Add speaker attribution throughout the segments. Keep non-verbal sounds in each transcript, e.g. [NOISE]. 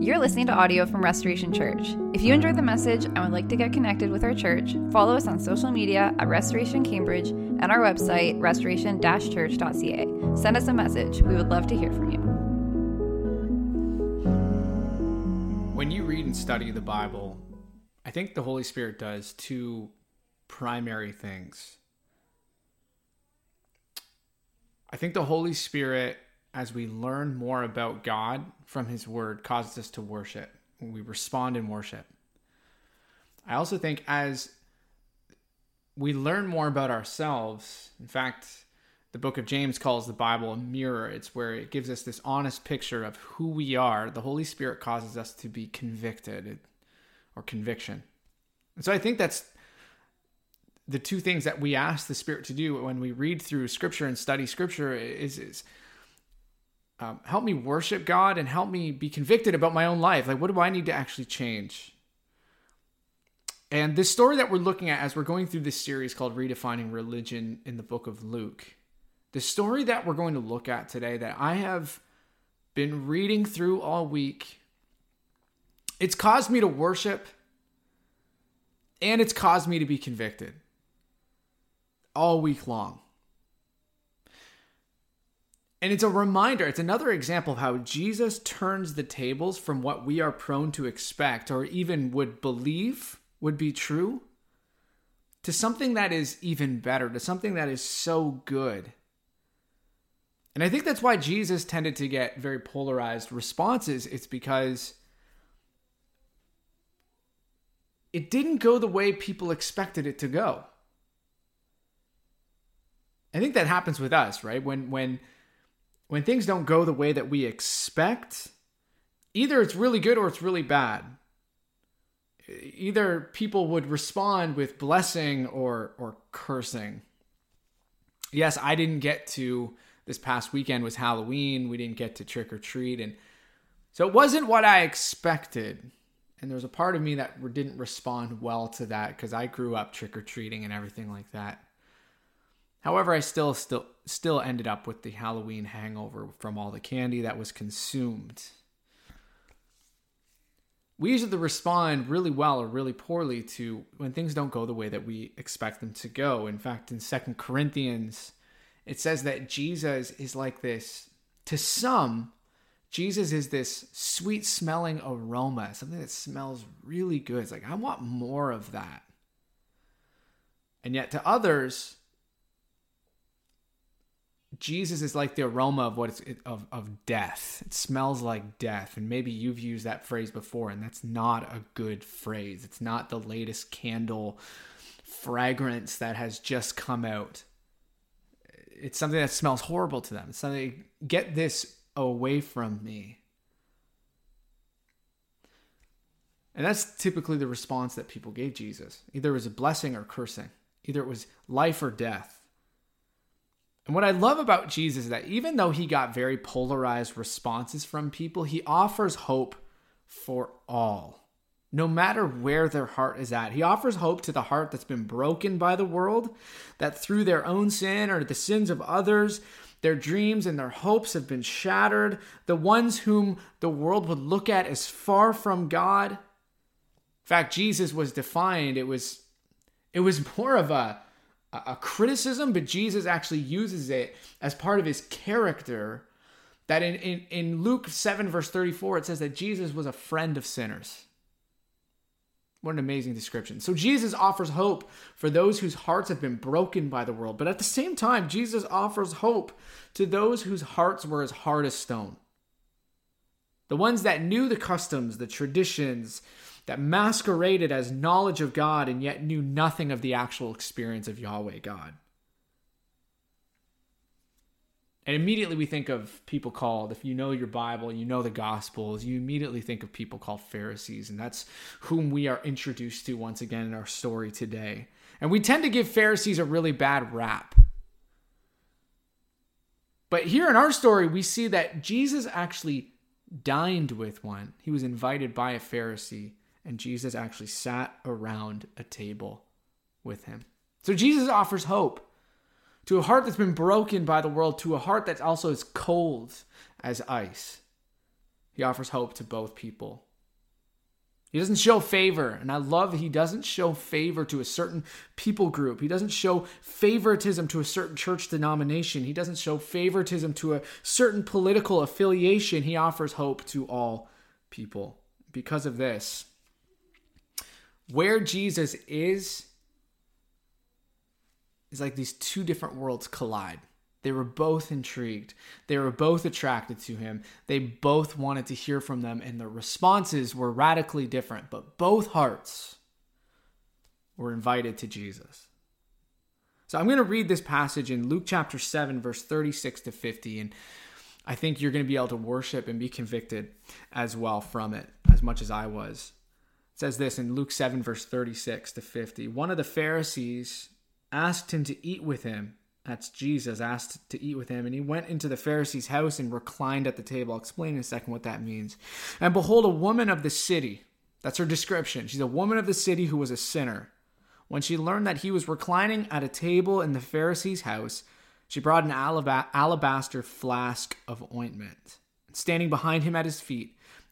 Speaker 1: You're listening to audio from Restoration Church. If you enjoyed the message and would like to get connected with our church, follow us on social media at Restoration Cambridge and our website, restoration church.ca. Send us a message. We would love to hear from you.
Speaker 2: When you read and study the Bible, I think the Holy Spirit does two primary things. I think the Holy Spirit as we learn more about God from His Word, causes us to worship. We respond in worship. I also think as we learn more about ourselves, in fact, the book of James calls the Bible a mirror. It's where it gives us this honest picture of who we are. The Holy Spirit causes us to be convicted or conviction. And so I think that's the two things that we ask the Spirit to do when we read through Scripture and study Scripture is, is um, help me worship God and help me be convicted about my own life. Like, what do I need to actually change? And this story that we're looking at as we're going through this series called Redefining Religion in the book of Luke, the story that we're going to look at today that I have been reading through all week, it's caused me to worship and it's caused me to be convicted all week long. And it's a reminder, it's another example of how Jesus turns the tables from what we are prone to expect or even would believe would be true to something that is even better, to something that is so good. And I think that's why Jesus tended to get very polarized responses. It's because it didn't go the way people expected it to go. I think that happens with us, right? When when when things don't go the way that we expect, either it's really good or it's really bad. Either people would respond with blessing or or cursing. Yes, I didn't get to this past weekend was Halloween. We didn't get to trick or treat and so it wasn't what I expected. And there was a part of me that didn't respond well to that because I grew up trick or treating and everything like that. However, I still still still ended up with the Halloween hangover from all the candy that was consumed. We usually respond really well or really poorly to when things don't go the way that we expect them to go. In fact, in Second Corinthians, it says that Jesus is like this. To some, Jesus is this sweet smelling aroma, something that smells really good. It's like, I want more of that. And yet to others, Jesus is like the aroma of what it's of of death. It smells like death, and maybe you've used that phrase before, and that's not a good phrase. It's not the latest candle fragrance that has just come out. It's something that smells horrible to them. It's something get this away from me. And that's typically the response that people gave Jesus. Either it was a blessing or cursing. Either it was life or death. And what I love about Jesus is that even though he got very polarized responses from people, he offers hope for all, no matter where their heart is at. He offers hope to the heart that's been broken by the world, that through their own sin or the sins of others, their dreams and their hopes have been shattered. The ones whom the world would look at as far from God. In fact, Jesus was defined, it was it was [LAUGHS] more of a a criticism, but Jesus actually uses it as part of his character. That in, in, in Luke 7, verse 34, it says that Jesus was a friend of sinners. What an amazing description. So Jesus offers hope for those whose hearts have been broken by the world. But at the same time, Jesus offers hope to those whose hearts were as hard as stone. The ones that knew the customs, the traditions, that masqueraded as knowledge of God and yet knew nothing of the actual experience of Yahweh God. And immediately we think of people called, if you know your Bible, you know the Gospels, you immediately think of people called Pharisees. And that's whom we are introduced to once again in our story today. And we tend to give Pharisees a really bad rap. But here in our story, we see that Jesus actually dined with one. He was invited by a Pharisee and Jesus actually sat around a table with him. So Jesus offers hope to a heart that's been broken by the world, to a heart that's also as cold as ice. he offers hope to both people. He doesn't show favor. And I love that he doesn't show favor to a certain people group. He doesn't show favoritism to a certain church denomination. He doesn't show favoritism to a certain political affiliation. He offers hope to all people. Because of this, where Jesus is, is like these two different worlds collide. They were both intrigued. They were both attracted to him. They both wanted to hear from them, and the responses were radically different, but both hearts were invited to Jesus. So I'm going to read this passage in Luke chapter 7, verse 36 to 50, and I think you're going to be able to worship and be convicted as well from it, as much as I was. Says this in Luke 7, verse 36 to 50. One of the Pharisees asked him to eat with him that's Jesus asked to eat with him, and he went into the Pharisee's house and reclined at the table. I'll explain in a second what that means. And behold, a woman of the city, that's her description. She's a woman of the city who was a sinner. When she learned that he was reclining at a table in the Pharisee's house, she brought an alabaster flask of ointment. Standing behind him at his feet,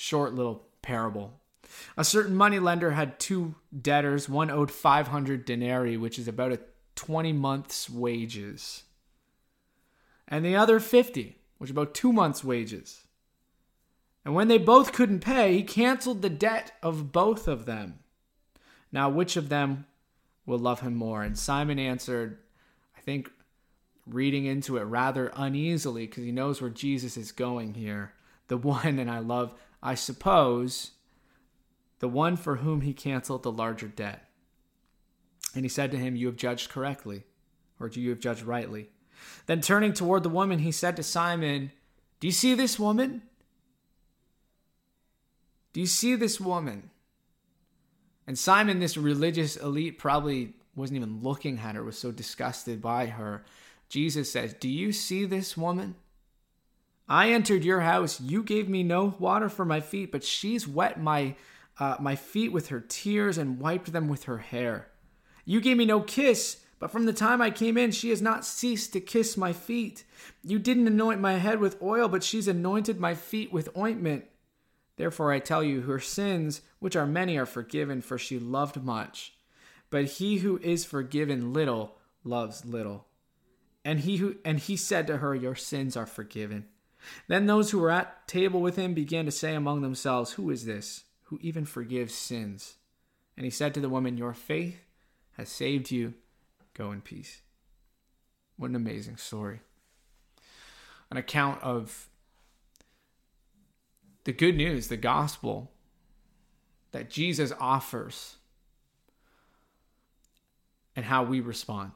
Speaker 2: short little parable. A certain money lender had two debtors. One owed 500 denarii, which is about a 20 months' wages. And the other 50, which is about two months' wages. And when they both couldn't pay, he canceled the debt of both of them. Now, which of them will love him more? And Simon answered, I think, reading into it rather uneasily because he knows where Jesus is going here. The one, and I love, I suppose, the one for whom he canceled the larger debt. And he said to him, You have judged correctly, or do you have judged rightly? Then turning toward the woman, he said to Simon, Do you see this woman? Do you see this woman? And Simon, this religious elite, probably wasn't even looking at her, was so disgusted by her. Jesus says, Do you see this woman? I entered your house. You gave me no water for my feet, but she's wet my, uh, my feet with her tears and wiped them with her hair. You gave me no kiss, but from the time I came in, she has not ceased to kiss my feet. You didn't anoint my head with oil, but she's anointed my feet with ointment. Therefore, I tell you, her sins, which are many, are forgiven, for she loved much. But he who is forgiven little loves little. And he who and he said to her, Your sins are forgiven. Then those who were at table with him began to say among themselves, Who is this who even forgives sins? And he said to the woman, Your faith has saved you. Go in peace. What an amazing story. An account of the good news, the gospel that Jesus offers and how we respond.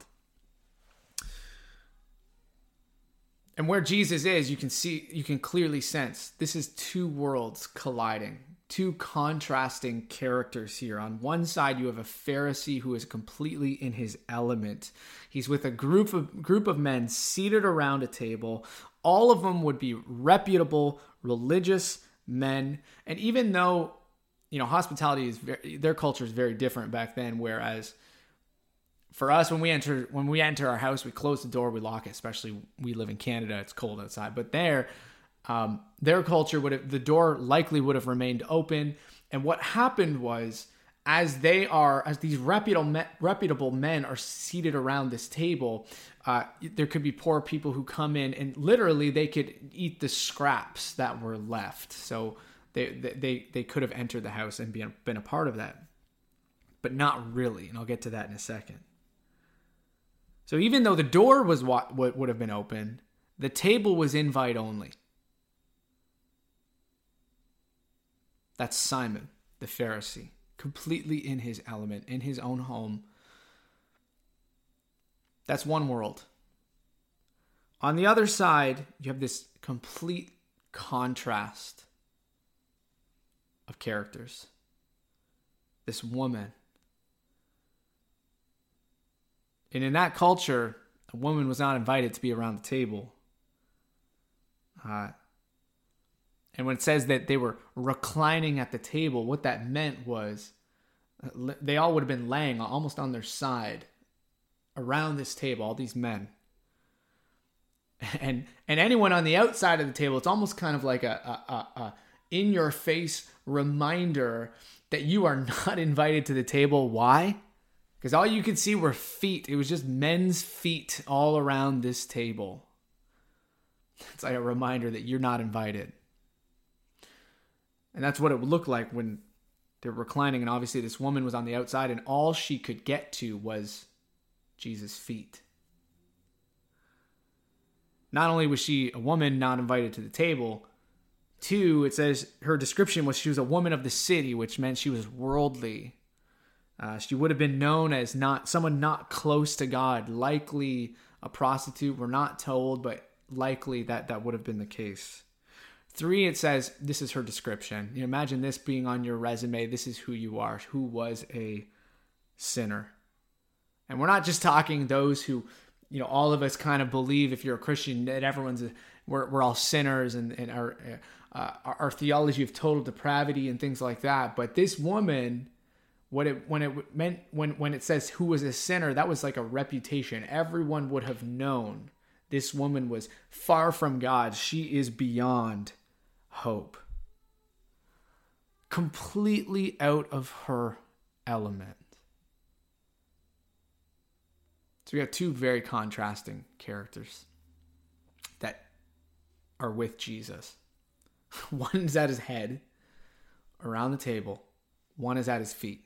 Speaker 2: And where Jesus is, you can see, you can clearly sense this is two worlds colliding two contrasting characters here. On one side, you have a Pharisee who is completely in his element. He's with a group of group of men seated around a table. All of them would be reputable, religious men. And even though, you know, hospitality is very, their culture is very different back then, whereas for us when we enter when we enter our house we close the door we lock it especially we live in canada it's cold outside. But there um, their culture would have the door likely would have remained open. And what happened was as they are as these reputable reputable men are seated around this table uh, there could be poor people who come in and literally they could eat the scraps that were left. So they they they could have entered the house and been, been a part of that. But not really and i'll get to that in a second so even though the door was what, would have been open the table was invite only That's Simon, the Pharisee, completely in his element, in his own home. That's one world. On the other side, you have this complete contrast of characters. This woman. And in that culture, a woman was not invited to be around the table. Uh, and when it says that they were reclining at the table, what that meant was uh, they all would have been laying almost on their side around this table, all these men. And and anyone on the outside of the table, it's almost kind of like a, a, a, a in your face reminder that you are not [LAUGHS] invited to the table. Why? Because all you could see were feet. It was just men's feet all around this table. It's like a reminder that you're not invited. And that's what it would look like when they're reclining. And obviously, this woman was on the outside, and all she could get to was Jesus' feet. Not only was she a woman not invited to the table, two, it says her description was she was a woman of the city, which meant she was worldly. Uh, she would have been known as not someone not close to God, likely a prostitute. We're not told, but likely that that would have been the case. Three, it says this is her description. You know, imagine this being on your resume. This is who you are. Who was a sinner, and we're not just talking those who, you know, all of us kind of believe if you're a Christian that everyone's a, we're we're all sinners and and uh, our our theology of total depravity and things like that. But this woman what it when it meant when when it says who was a sinner that was like a reputation everyone would have known this woman was far from god she is beyond hope. Completely out of her element. So we have two very contrasting characters that are with Jesus. [LAUGHS] One is at his head around the table, one is at his feet.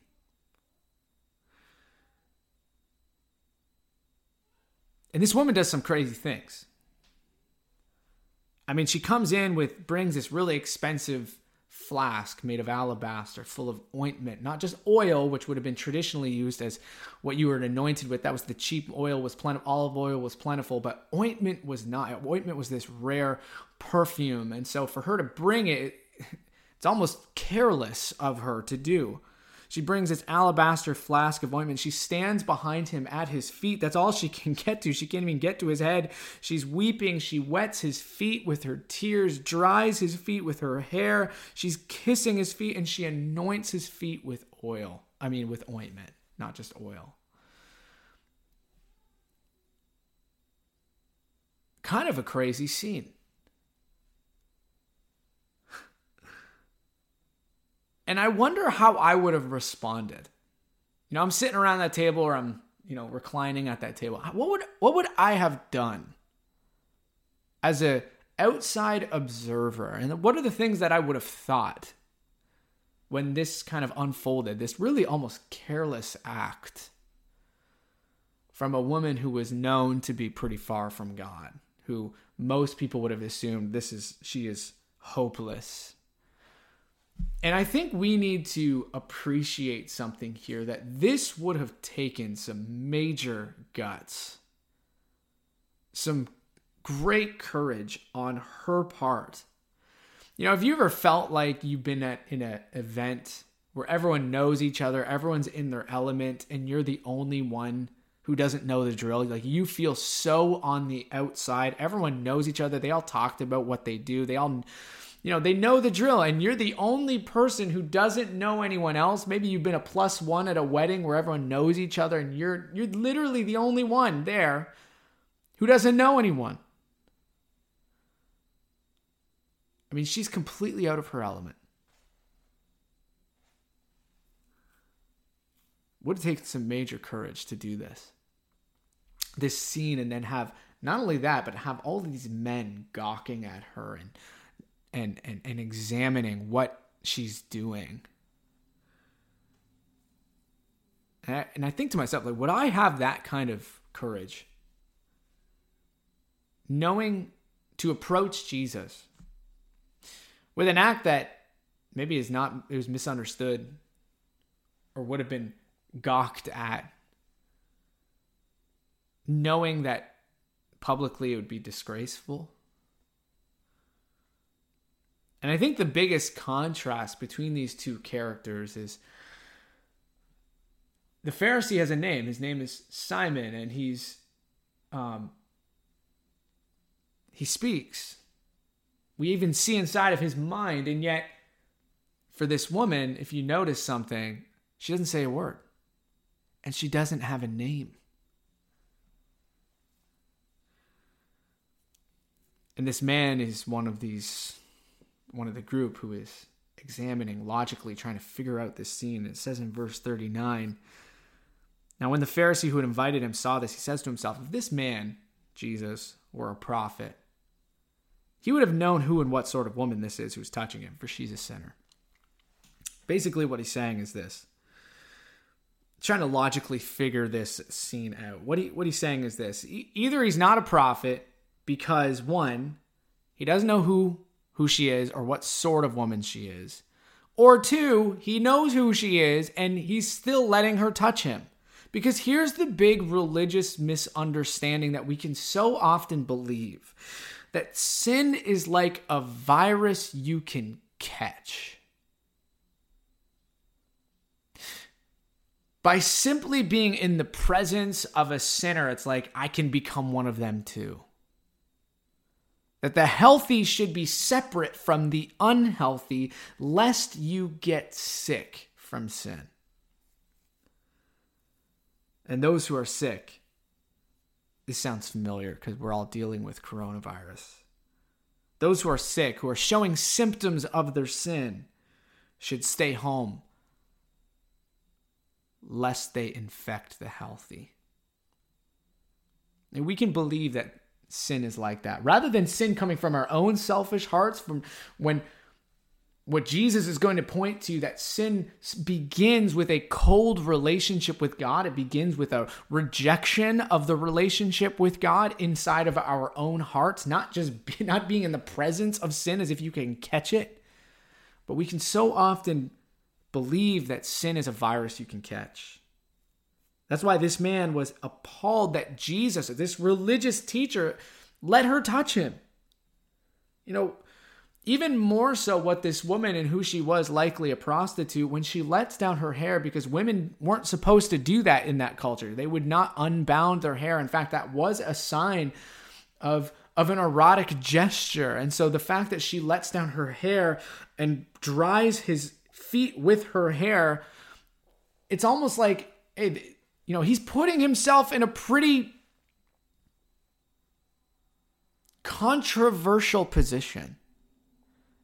Speaker 2: And this woman does some crazy things. I mean, she comes in with brings this really expensive flask made of alabaster full of ointment, not just oil, which would have been traditionally used as what you were anointed with. That was the cheap oil was plentiful, olive oil was plentiful, but ointment was not. Ointment was this rare perfume. And so for her to bring it, [LAUGHS] it's almost careless of her to do. She brings this alabaster flask of ointment. She stands behind him at his feet. That's all she can [LAUGHS] get to. She can't even get to his head. She's weeping. She wets his feet with her tears, dries his feet with her hair. She's kissing his feet, and she anoints his feet with oil. I mean, with ointment, not just oil. Kind of a crazy scene. And I wonder how I would have responded. You know, I'm sitting around that table or I'm, you know, reclining at that table. What would what would I have done as a outside observer? And what are the things that I would have thought when this kind of unfolded, this really almost careless act from a woman who was known to be pretty far from God, who most people would have assumed this is she is hopeless and I think we need to appreciate something here that this would have taken some major guts, some great courage on her part. You know, have you ever felt like you've been at in an event where everyone knows each other, everyone's in their element, and you're the only one who doesn't know the drill? Like you feel so on the outside. Everyone knows each other. They all talked about what they do. They all you know, they know the drill, and you're the only person who doesn't know anyone else. Maybe you've been a plus one at a wedding where everyone knows each other, and you're you're literally the only one there who doesn't know anyone. I mean, she's completely out of her element. Would take some major courage to do this? This scene, and then have not only that, but have all these men gawking at her and and and, and examining what she's doing. And I, and I think to myself, like, would I have that kind of courage? Knowing to approach Jesus with an act that maybe is not, it was misunderstood or would have been gawked at, knowing that publicly it would be disgraceful And I think the biggest contrast between these two characters is the Pharisee has a name. His name is Simon, and he's um, he speaks. We even see inside of his mind, and yet for this woman, if you notice something, she doesn't say a word, and she doesn't have a name. And this man is one of these, one of the group who is examining logically, trying to figure out this scene. It says in verse 39 Now, when the Pharisee who had invited him saw this, he says to himself, If this man, Jesus, were a prophet, he would have known who and what sort of woman this is who's touching him, for she's a sinner. Basically, what he's saying is this trying to logically figure this scene out. What he what he's saying is this: either he's not a prophet because one, he doesn't know who who she is or what sort of woman she is, or two, he knows who she is and he's still letting her touch him. Because here's the big religious misunderstanding that we can so often believe that sin is like a virus you can catch. By simply being in the presence of a sinner, it's like I can become one of them too. That the healthy should be separate from the unhealthy, lest you get sick from sin. And those who are sick, this sounds familiar because we're all dealing with coronavirus. Those who are sick, who are showing symptoms of their sin, should stay home lest they infect the healthy. And we can believe that sin is like that. Rather than sin coming from our own selfish hearts, from when what Jesus is going to point to that sin begins with a cold relationship with God. It begins with a rejection of the relationship with God inside of our own hearts, not just be, [LAUGHS] not being in the presence of sin as if you can catch it. But we can so often believe that sin is a virus you can catch. That's why this man was appalled that Jesus, this religious teacher, let her touch him. You know, even more so what this woman and who she was, likely a prostitute, when she lets down her hair because women weren't supposed to do that in that culture. They would not unbound their hair. In fact, that was a sign of of an erotic gesture. And so the fact that she lets down her hair and dries his feet with her hair, it's almost like hey, you know, he's putting himself in a pretty controversial position.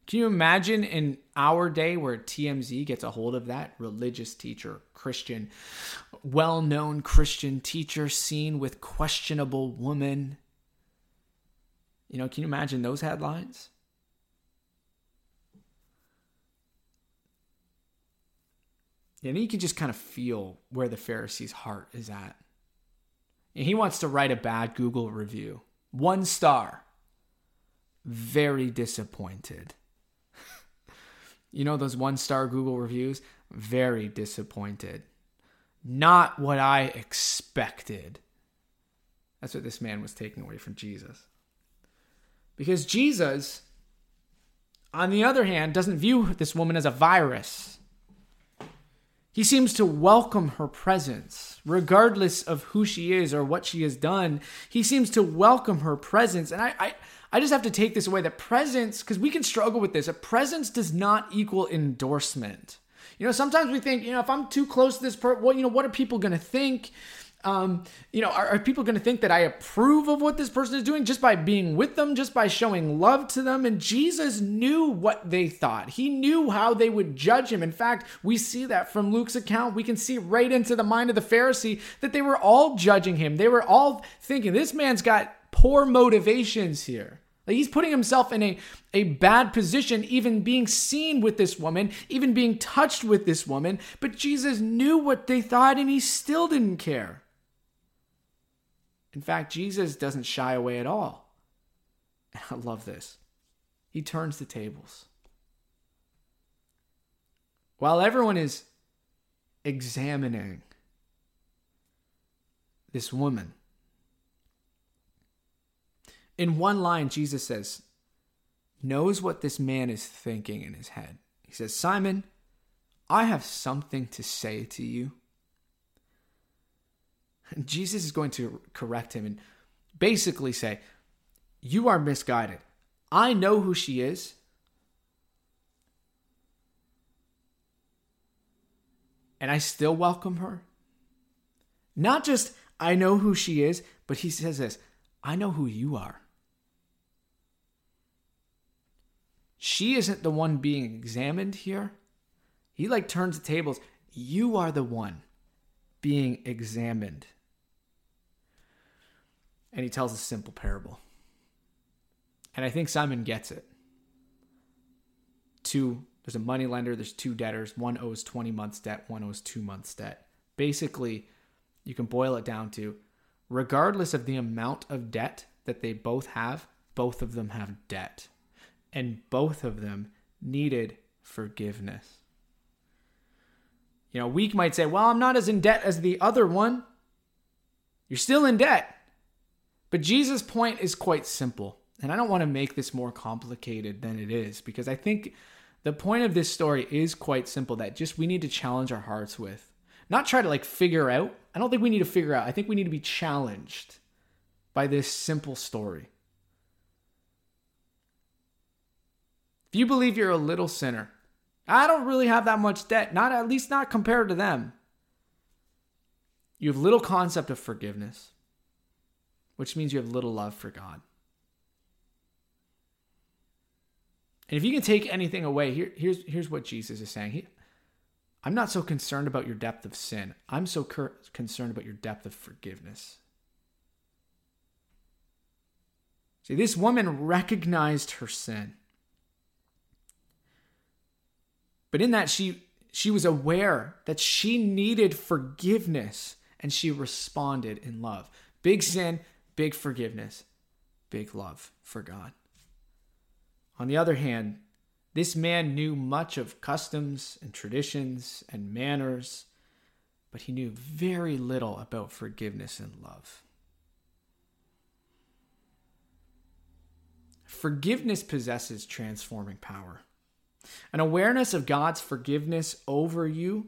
Speaker 2: Can you imagine in our day where TMZ gets a hold of that religious teacher, Christian, well known Christian teacher seen with questionable woman? You know, can you imagine those headlines? And you can just kind of feel where the Pharisee's heart is at. And he wants to write a bad Google review. One star. Very disappointed. [LAUGHS] you know those one star Google reviews? Very disappointed. Not what I expected. That's what this man was taking away from Jesus. Because Jesus, on the other hand, doesn't view this woman as a virus he seems to welcome her presence, regardless of who she is or what she has done. He seems to welcome her presence. And I, I, I just have to take this away that presence, because we can struggle with this, a presence does not equal endorsement. You know, sometimes we think, you know, if I'm too close to this person, well, you know, what are people going to think? Um, you know, are, are people going to think that I approve of what this person is doing just by being with them, just by showing love to them? And Jesus knew what they thought. He knew how they would judge him. In fact, we see that from Luke's account. We can see right into the mind of the Pharisee that they were all judging him. They were all thinking, this man's got poor motivations here. Like he's putting himself in a, a bad position, even being seen with this woman, even being touched with this woman. But Jesus knew what they thought and he still didn't care. In fact, Jesus doesn't shy away at all. I love this. He turns the tables. While everyone is examining this woman, in one line, Jesus says, knows what this man is thinking in his head. He says, Simon, I have something to say to you. And Jesus is going to correct him and basically say, You are misguided. I know who she is. And I still welcome her. Not just I know who she is, but he says this I know who you are. She isn't the one being examined here. He like turns the tables. You are the one being examined. And he tells a simple parable. And I think Simon gets it. Two, there's a money lender, there's two debtors. One owes 20 months debt, one owes two months debt. Basically, you can boil it down to regardless of the amount of debt that they both have, both of them have debt. And both of them needed forgiveness. You know, weak might say, well, I'm not as in debt as the other one. You're still in debt. But Jesus' point is quite simple. And I don't want to make this more complicated than it is because I think the point of this story is quite simple that just we need to challenge our hearts with. Not try to like figure out. I don't think we need to figure out. I think we need to be challenged by this simple story. If you believe you're a little sinner, I don't really have that much debt, not at least not compared to them. You have little concept of forgiveness, which means you have little love for God. And if you can take anything away, here, here's, here's what Jesus is saying. He, I'm not so concerned about your depth of sin. I'm so cur- concerned about your depth of forgiveness. See, this woman recognized her sin. But in that she she was aware that she needed forgiveness and she responded in love. Big sin, big forgiveness, big love for God. On the other hand, this man knew much of customs and traditions and manners, but he knew very little about forgiveness and love. Forgiveness possesses transforming power. An awareness of God's forgiveness over you,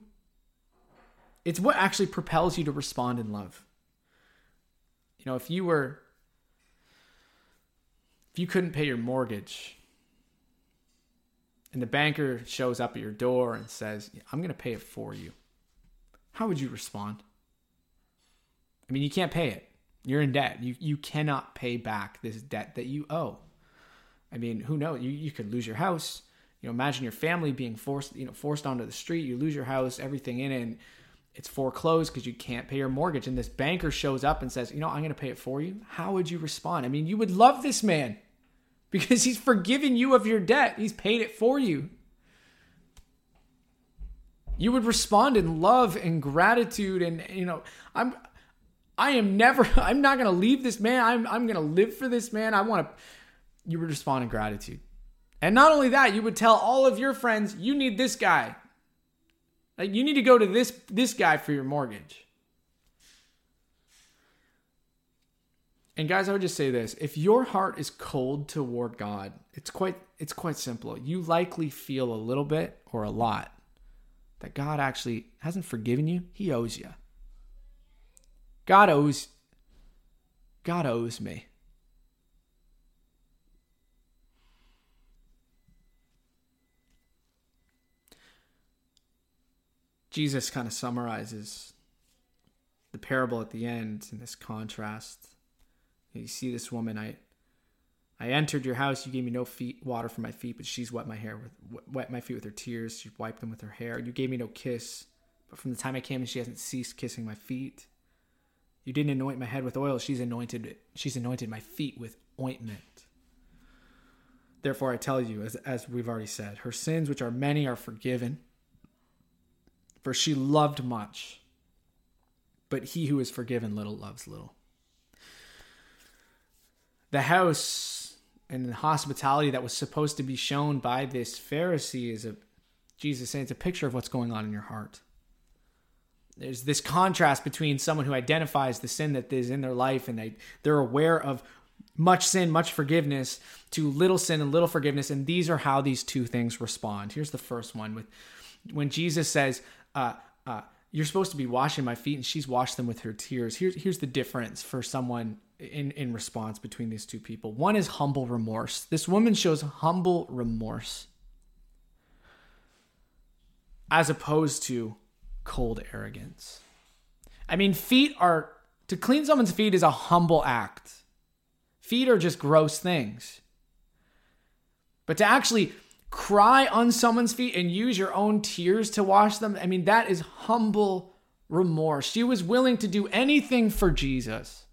Speaker 2: it's what actually propels you to respond in love. Know, if you were, if you couldn't pay your mortgage, and the banker shows up at your door and says, I'm going to pay it for you, how would you respond? I mean, you can't pay it. You're in debt. You, you cannot pay back this debt that you owe. I mean, who knows? You, you could lose your house you know, imagine your family being forced, you know, forced onto the street. You lose your house, everything in it, and it's foreclosed because you can't pay your mortgage. And this banker shows up and says, "You know, I'm going to pay it for you." How would you respond? I mean, you would love this man [LAUGHS] because he's forgiven you of your debt. He's paid it for you. You would respond in love and gratitude, and you know, I'm. I am never. [LAUGHS] I'm not going to leave this man. I'm. I'm going to live for this man. I want to. You would respond in gratitude. And not only that, you would tell all of your friends, you need this guy. Like you need to go to this this guy for your mortgage. And guys, I would just say this. If your heart is cold toward God, it's quite it's quite simple. You likely feel a little bit or a lot that God actually hasn't forgiven you. He owes you. God owes God owes me. Jesus kind of summarizes the parable at the end in this contrast. You see this woman, I I entered your house, you gave me no feet water for my feet, but she's wet my hair with wet my feet with her tears, she wiped them with her hair. You gave me no kiss, but from the time I came in she hasn't ceased kissing my feet. You didn't anoint my head with oil, she's anointed she's anointed my feet with ointment. Therefore I tell you, as as we've already said, her sins which are many are forgiven for she loved much. But he who is forgiven little loves little. The house and the hospitality that was supposed to be shown by this Pharisee is a Jesus saying it's a picture of what's going on in your heart. There's this contrast between someone who identifies the sin that is in their life and they, they're aware of much sin, much forgiveness, to little sin and little forgiveness. And these are how these two things respond. Here's the first one with when Jesus says, uh, uh, You're supposed to be washing my feet, and she's washed them with her tears. Here's, here's the difference for someone in, in response between these two people. One is humble remorse. This woman shows humble remorse as opposed to cold arrogance. I mean, feet are to clean someone's feet is a humble act. Feet are just gross things. But to actually cry on someone's feet and use your own tears to wash them, I mean, that is humble remorse. She was willing to do anything for Jesus.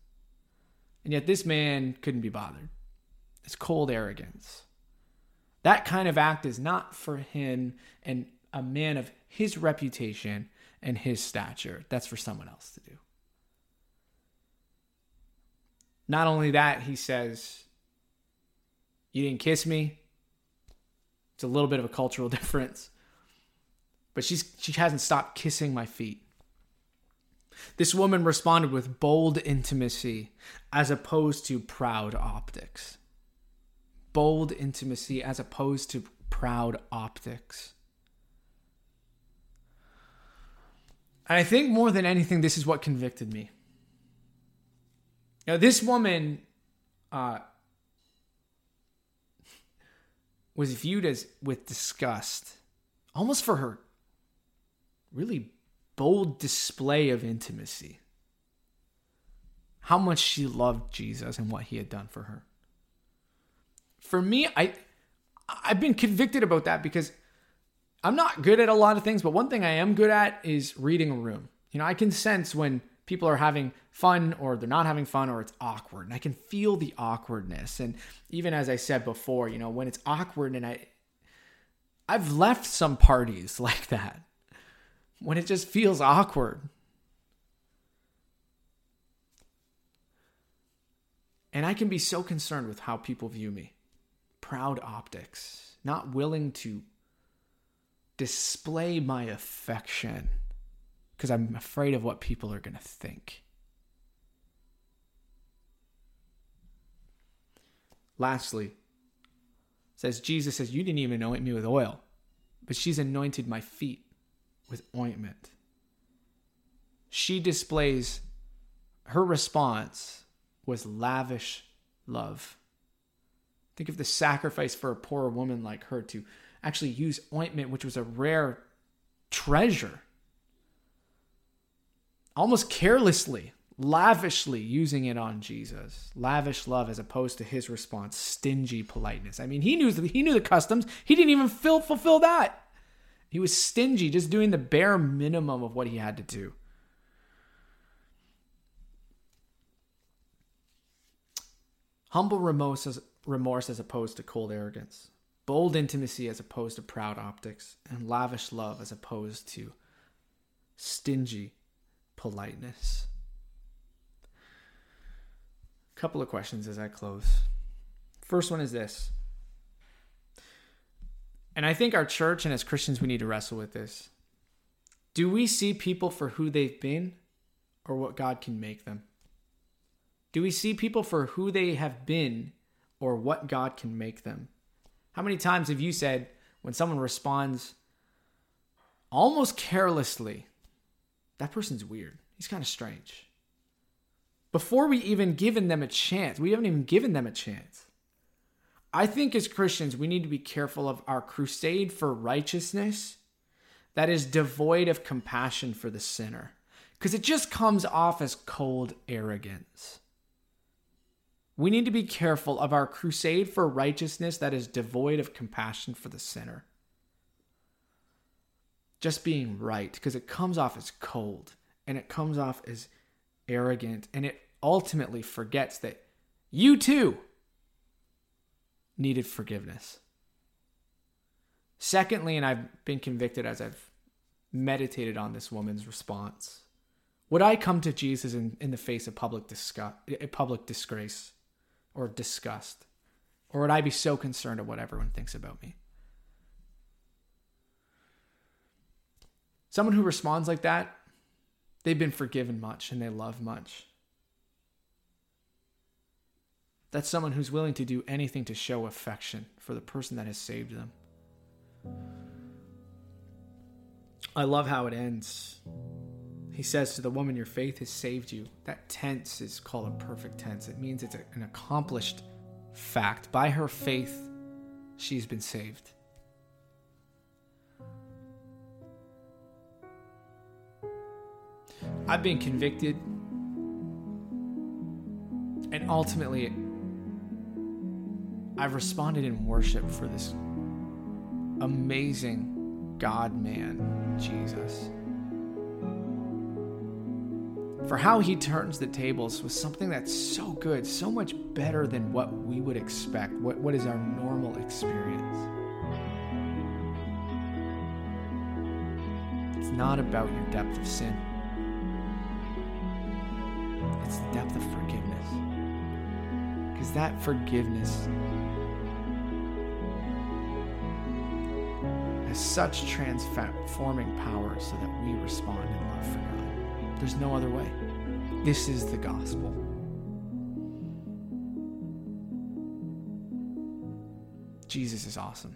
Speaker 2: And yet this man couldn't be bothered. It's cold arrogance. That kind of act is not for him and a man of his reputation and his stature. That's for someone else to do. Not only that, he says, You didn't kiss me. It's a little bit of a cultural [LAUGHS] difference. But she's, she hasn't stopped kissing my feet. This woman responded with bold intimacy as opposed to proud optics. Bold intimacy as opposed to proud optics. And I think more than anything, this is what convicted me. Now, this woman uh, was viewed as with disgust, almost for her really bold display of intimacy. How much she loved Jesus and what he had done for her. For me, I I've been convicted about that because I'm not good at a lot of things, but one thing I am good at is reading a room. You know, I can sense when people are having fun or they're not having fun or it's awkward. And I can feel the awkwardness. And even as I said before, you know, when it's awkward and I I've left some parties [LAUGHS] like that when it just feels awkward. And I can be so concerned with how people view me. Proud optics, not willing to display my affection because I'm afraid of what people are going to think. Lastly, says Jesus says, You didn't even anoint me with oil, but she's anointed my feet with ointment. She displays her response was lavish love. Think of the sacrifice for a poor woman like her to actually use ointment, which was a rare treasure, almost carelessly, lavishly using it on Jesus. Lavish love as opposed to his response, stingy politeness. I mean, he knew he knew the customs. He didn't even fill, fulfill that. He was stingy, just doing the bare minimum of what he had to do. Humble remorse as, remorse as opposed to cold arrogance bold intimacy as opposed to proud optics, and lavish love as opposed to stingy politeness. A couple of questions as I close. First one is this. And I think our church and as Christians, we need to wrestle with this. Do we see people for who they've been or what God can make them? Do we see people for who they have been or what God can make them? How many times have you said when someone responds almost carelessly, that person's weird. He's kind of strange. Before we even given them a chance, we haven't even given them a chance. I think as Christians, we need to be careful of our crusade for righteousness that is devoid of compassion for the sinner because it just comes off as cold arrogance. We need to be careful of our crusade for righteousness that is devoid of compassion for the sinner. Just being right, because it comes off as cold and it comes off as arrogant and it ultimately forgets that you too needed forgiveness. Secondly, and I've been convicted as I've meditated on this woman's response. Would I come to Jesus in, in the face of public disgust, eh, public disgrace? or disgust? Or would I be so concerned of what everyone thinks about me? Someone who responds like that, they've been forgiven much and they love much. That's someone who's willing to do anything to show affection for the person that has saved them. I love how it ends. He says to the woman, Your faith has saved you. That tense is called a perfect tense. It means it's an accomplished fact. By her faith, she's been saved. I've been convicted, and ultimately, I've responded in worship for this amazing God man, Jesus. For how he turns the tables was something that's so good, so much better than what we would expect, what, what is our normal experience. It's not about your depth of sin, it's the depth of forgiveness. Because that forgiveness has such transforming power so that we respond in love for God. There's no other way. This is the gospel. Jesus is awesome.